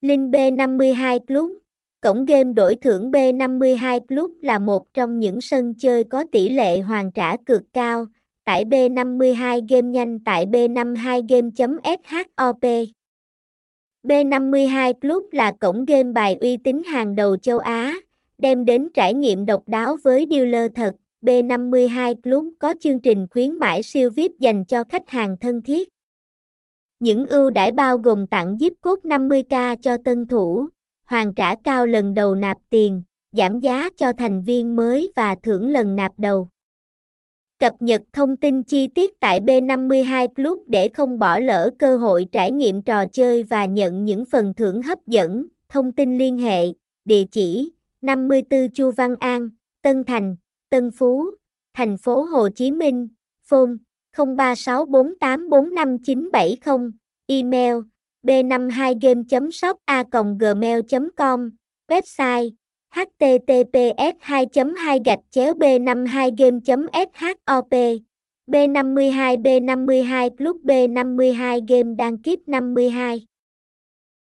Link B52 Club Cổng game đổi thưởng B52 Club là một trong những sân chơi có tỷ lệ hoàn trả cực cao. tại B52 game nhanh tại b52game.shop. B52 Club là cổng game bài uy tín hàng đầu châu Á, đem đến trải nghiệm độc đáo với dealer thật. B52 Club có chương trình khuyến mãi siêu VIP dành cho khách hàng thân thiết. Những ưu đãi bao gồm tặng zip code 50k cho tân thủ, hoàn trả cao lần đầu nạp tiền, giảm giá cho thành viên mới và thưởng lần nạp đầu. Cập nhật thông tin chi tiết tại B52 Club để không bỏ lỡ cơ hội trải nghiệm trò chơi và nhận những phần thưởng hấp dẫn. Thông tin liên hệ, địa chỉ 54 Chu Văn An, Tân Thành, Tân Phú, thành phố Hồ Chí Minh, phone 0364845970, email b52game.shop a gmail.com, website https 2 2 gạch chéo b 52 game shop B52 B52 Club B52 Game đăng kiếp 52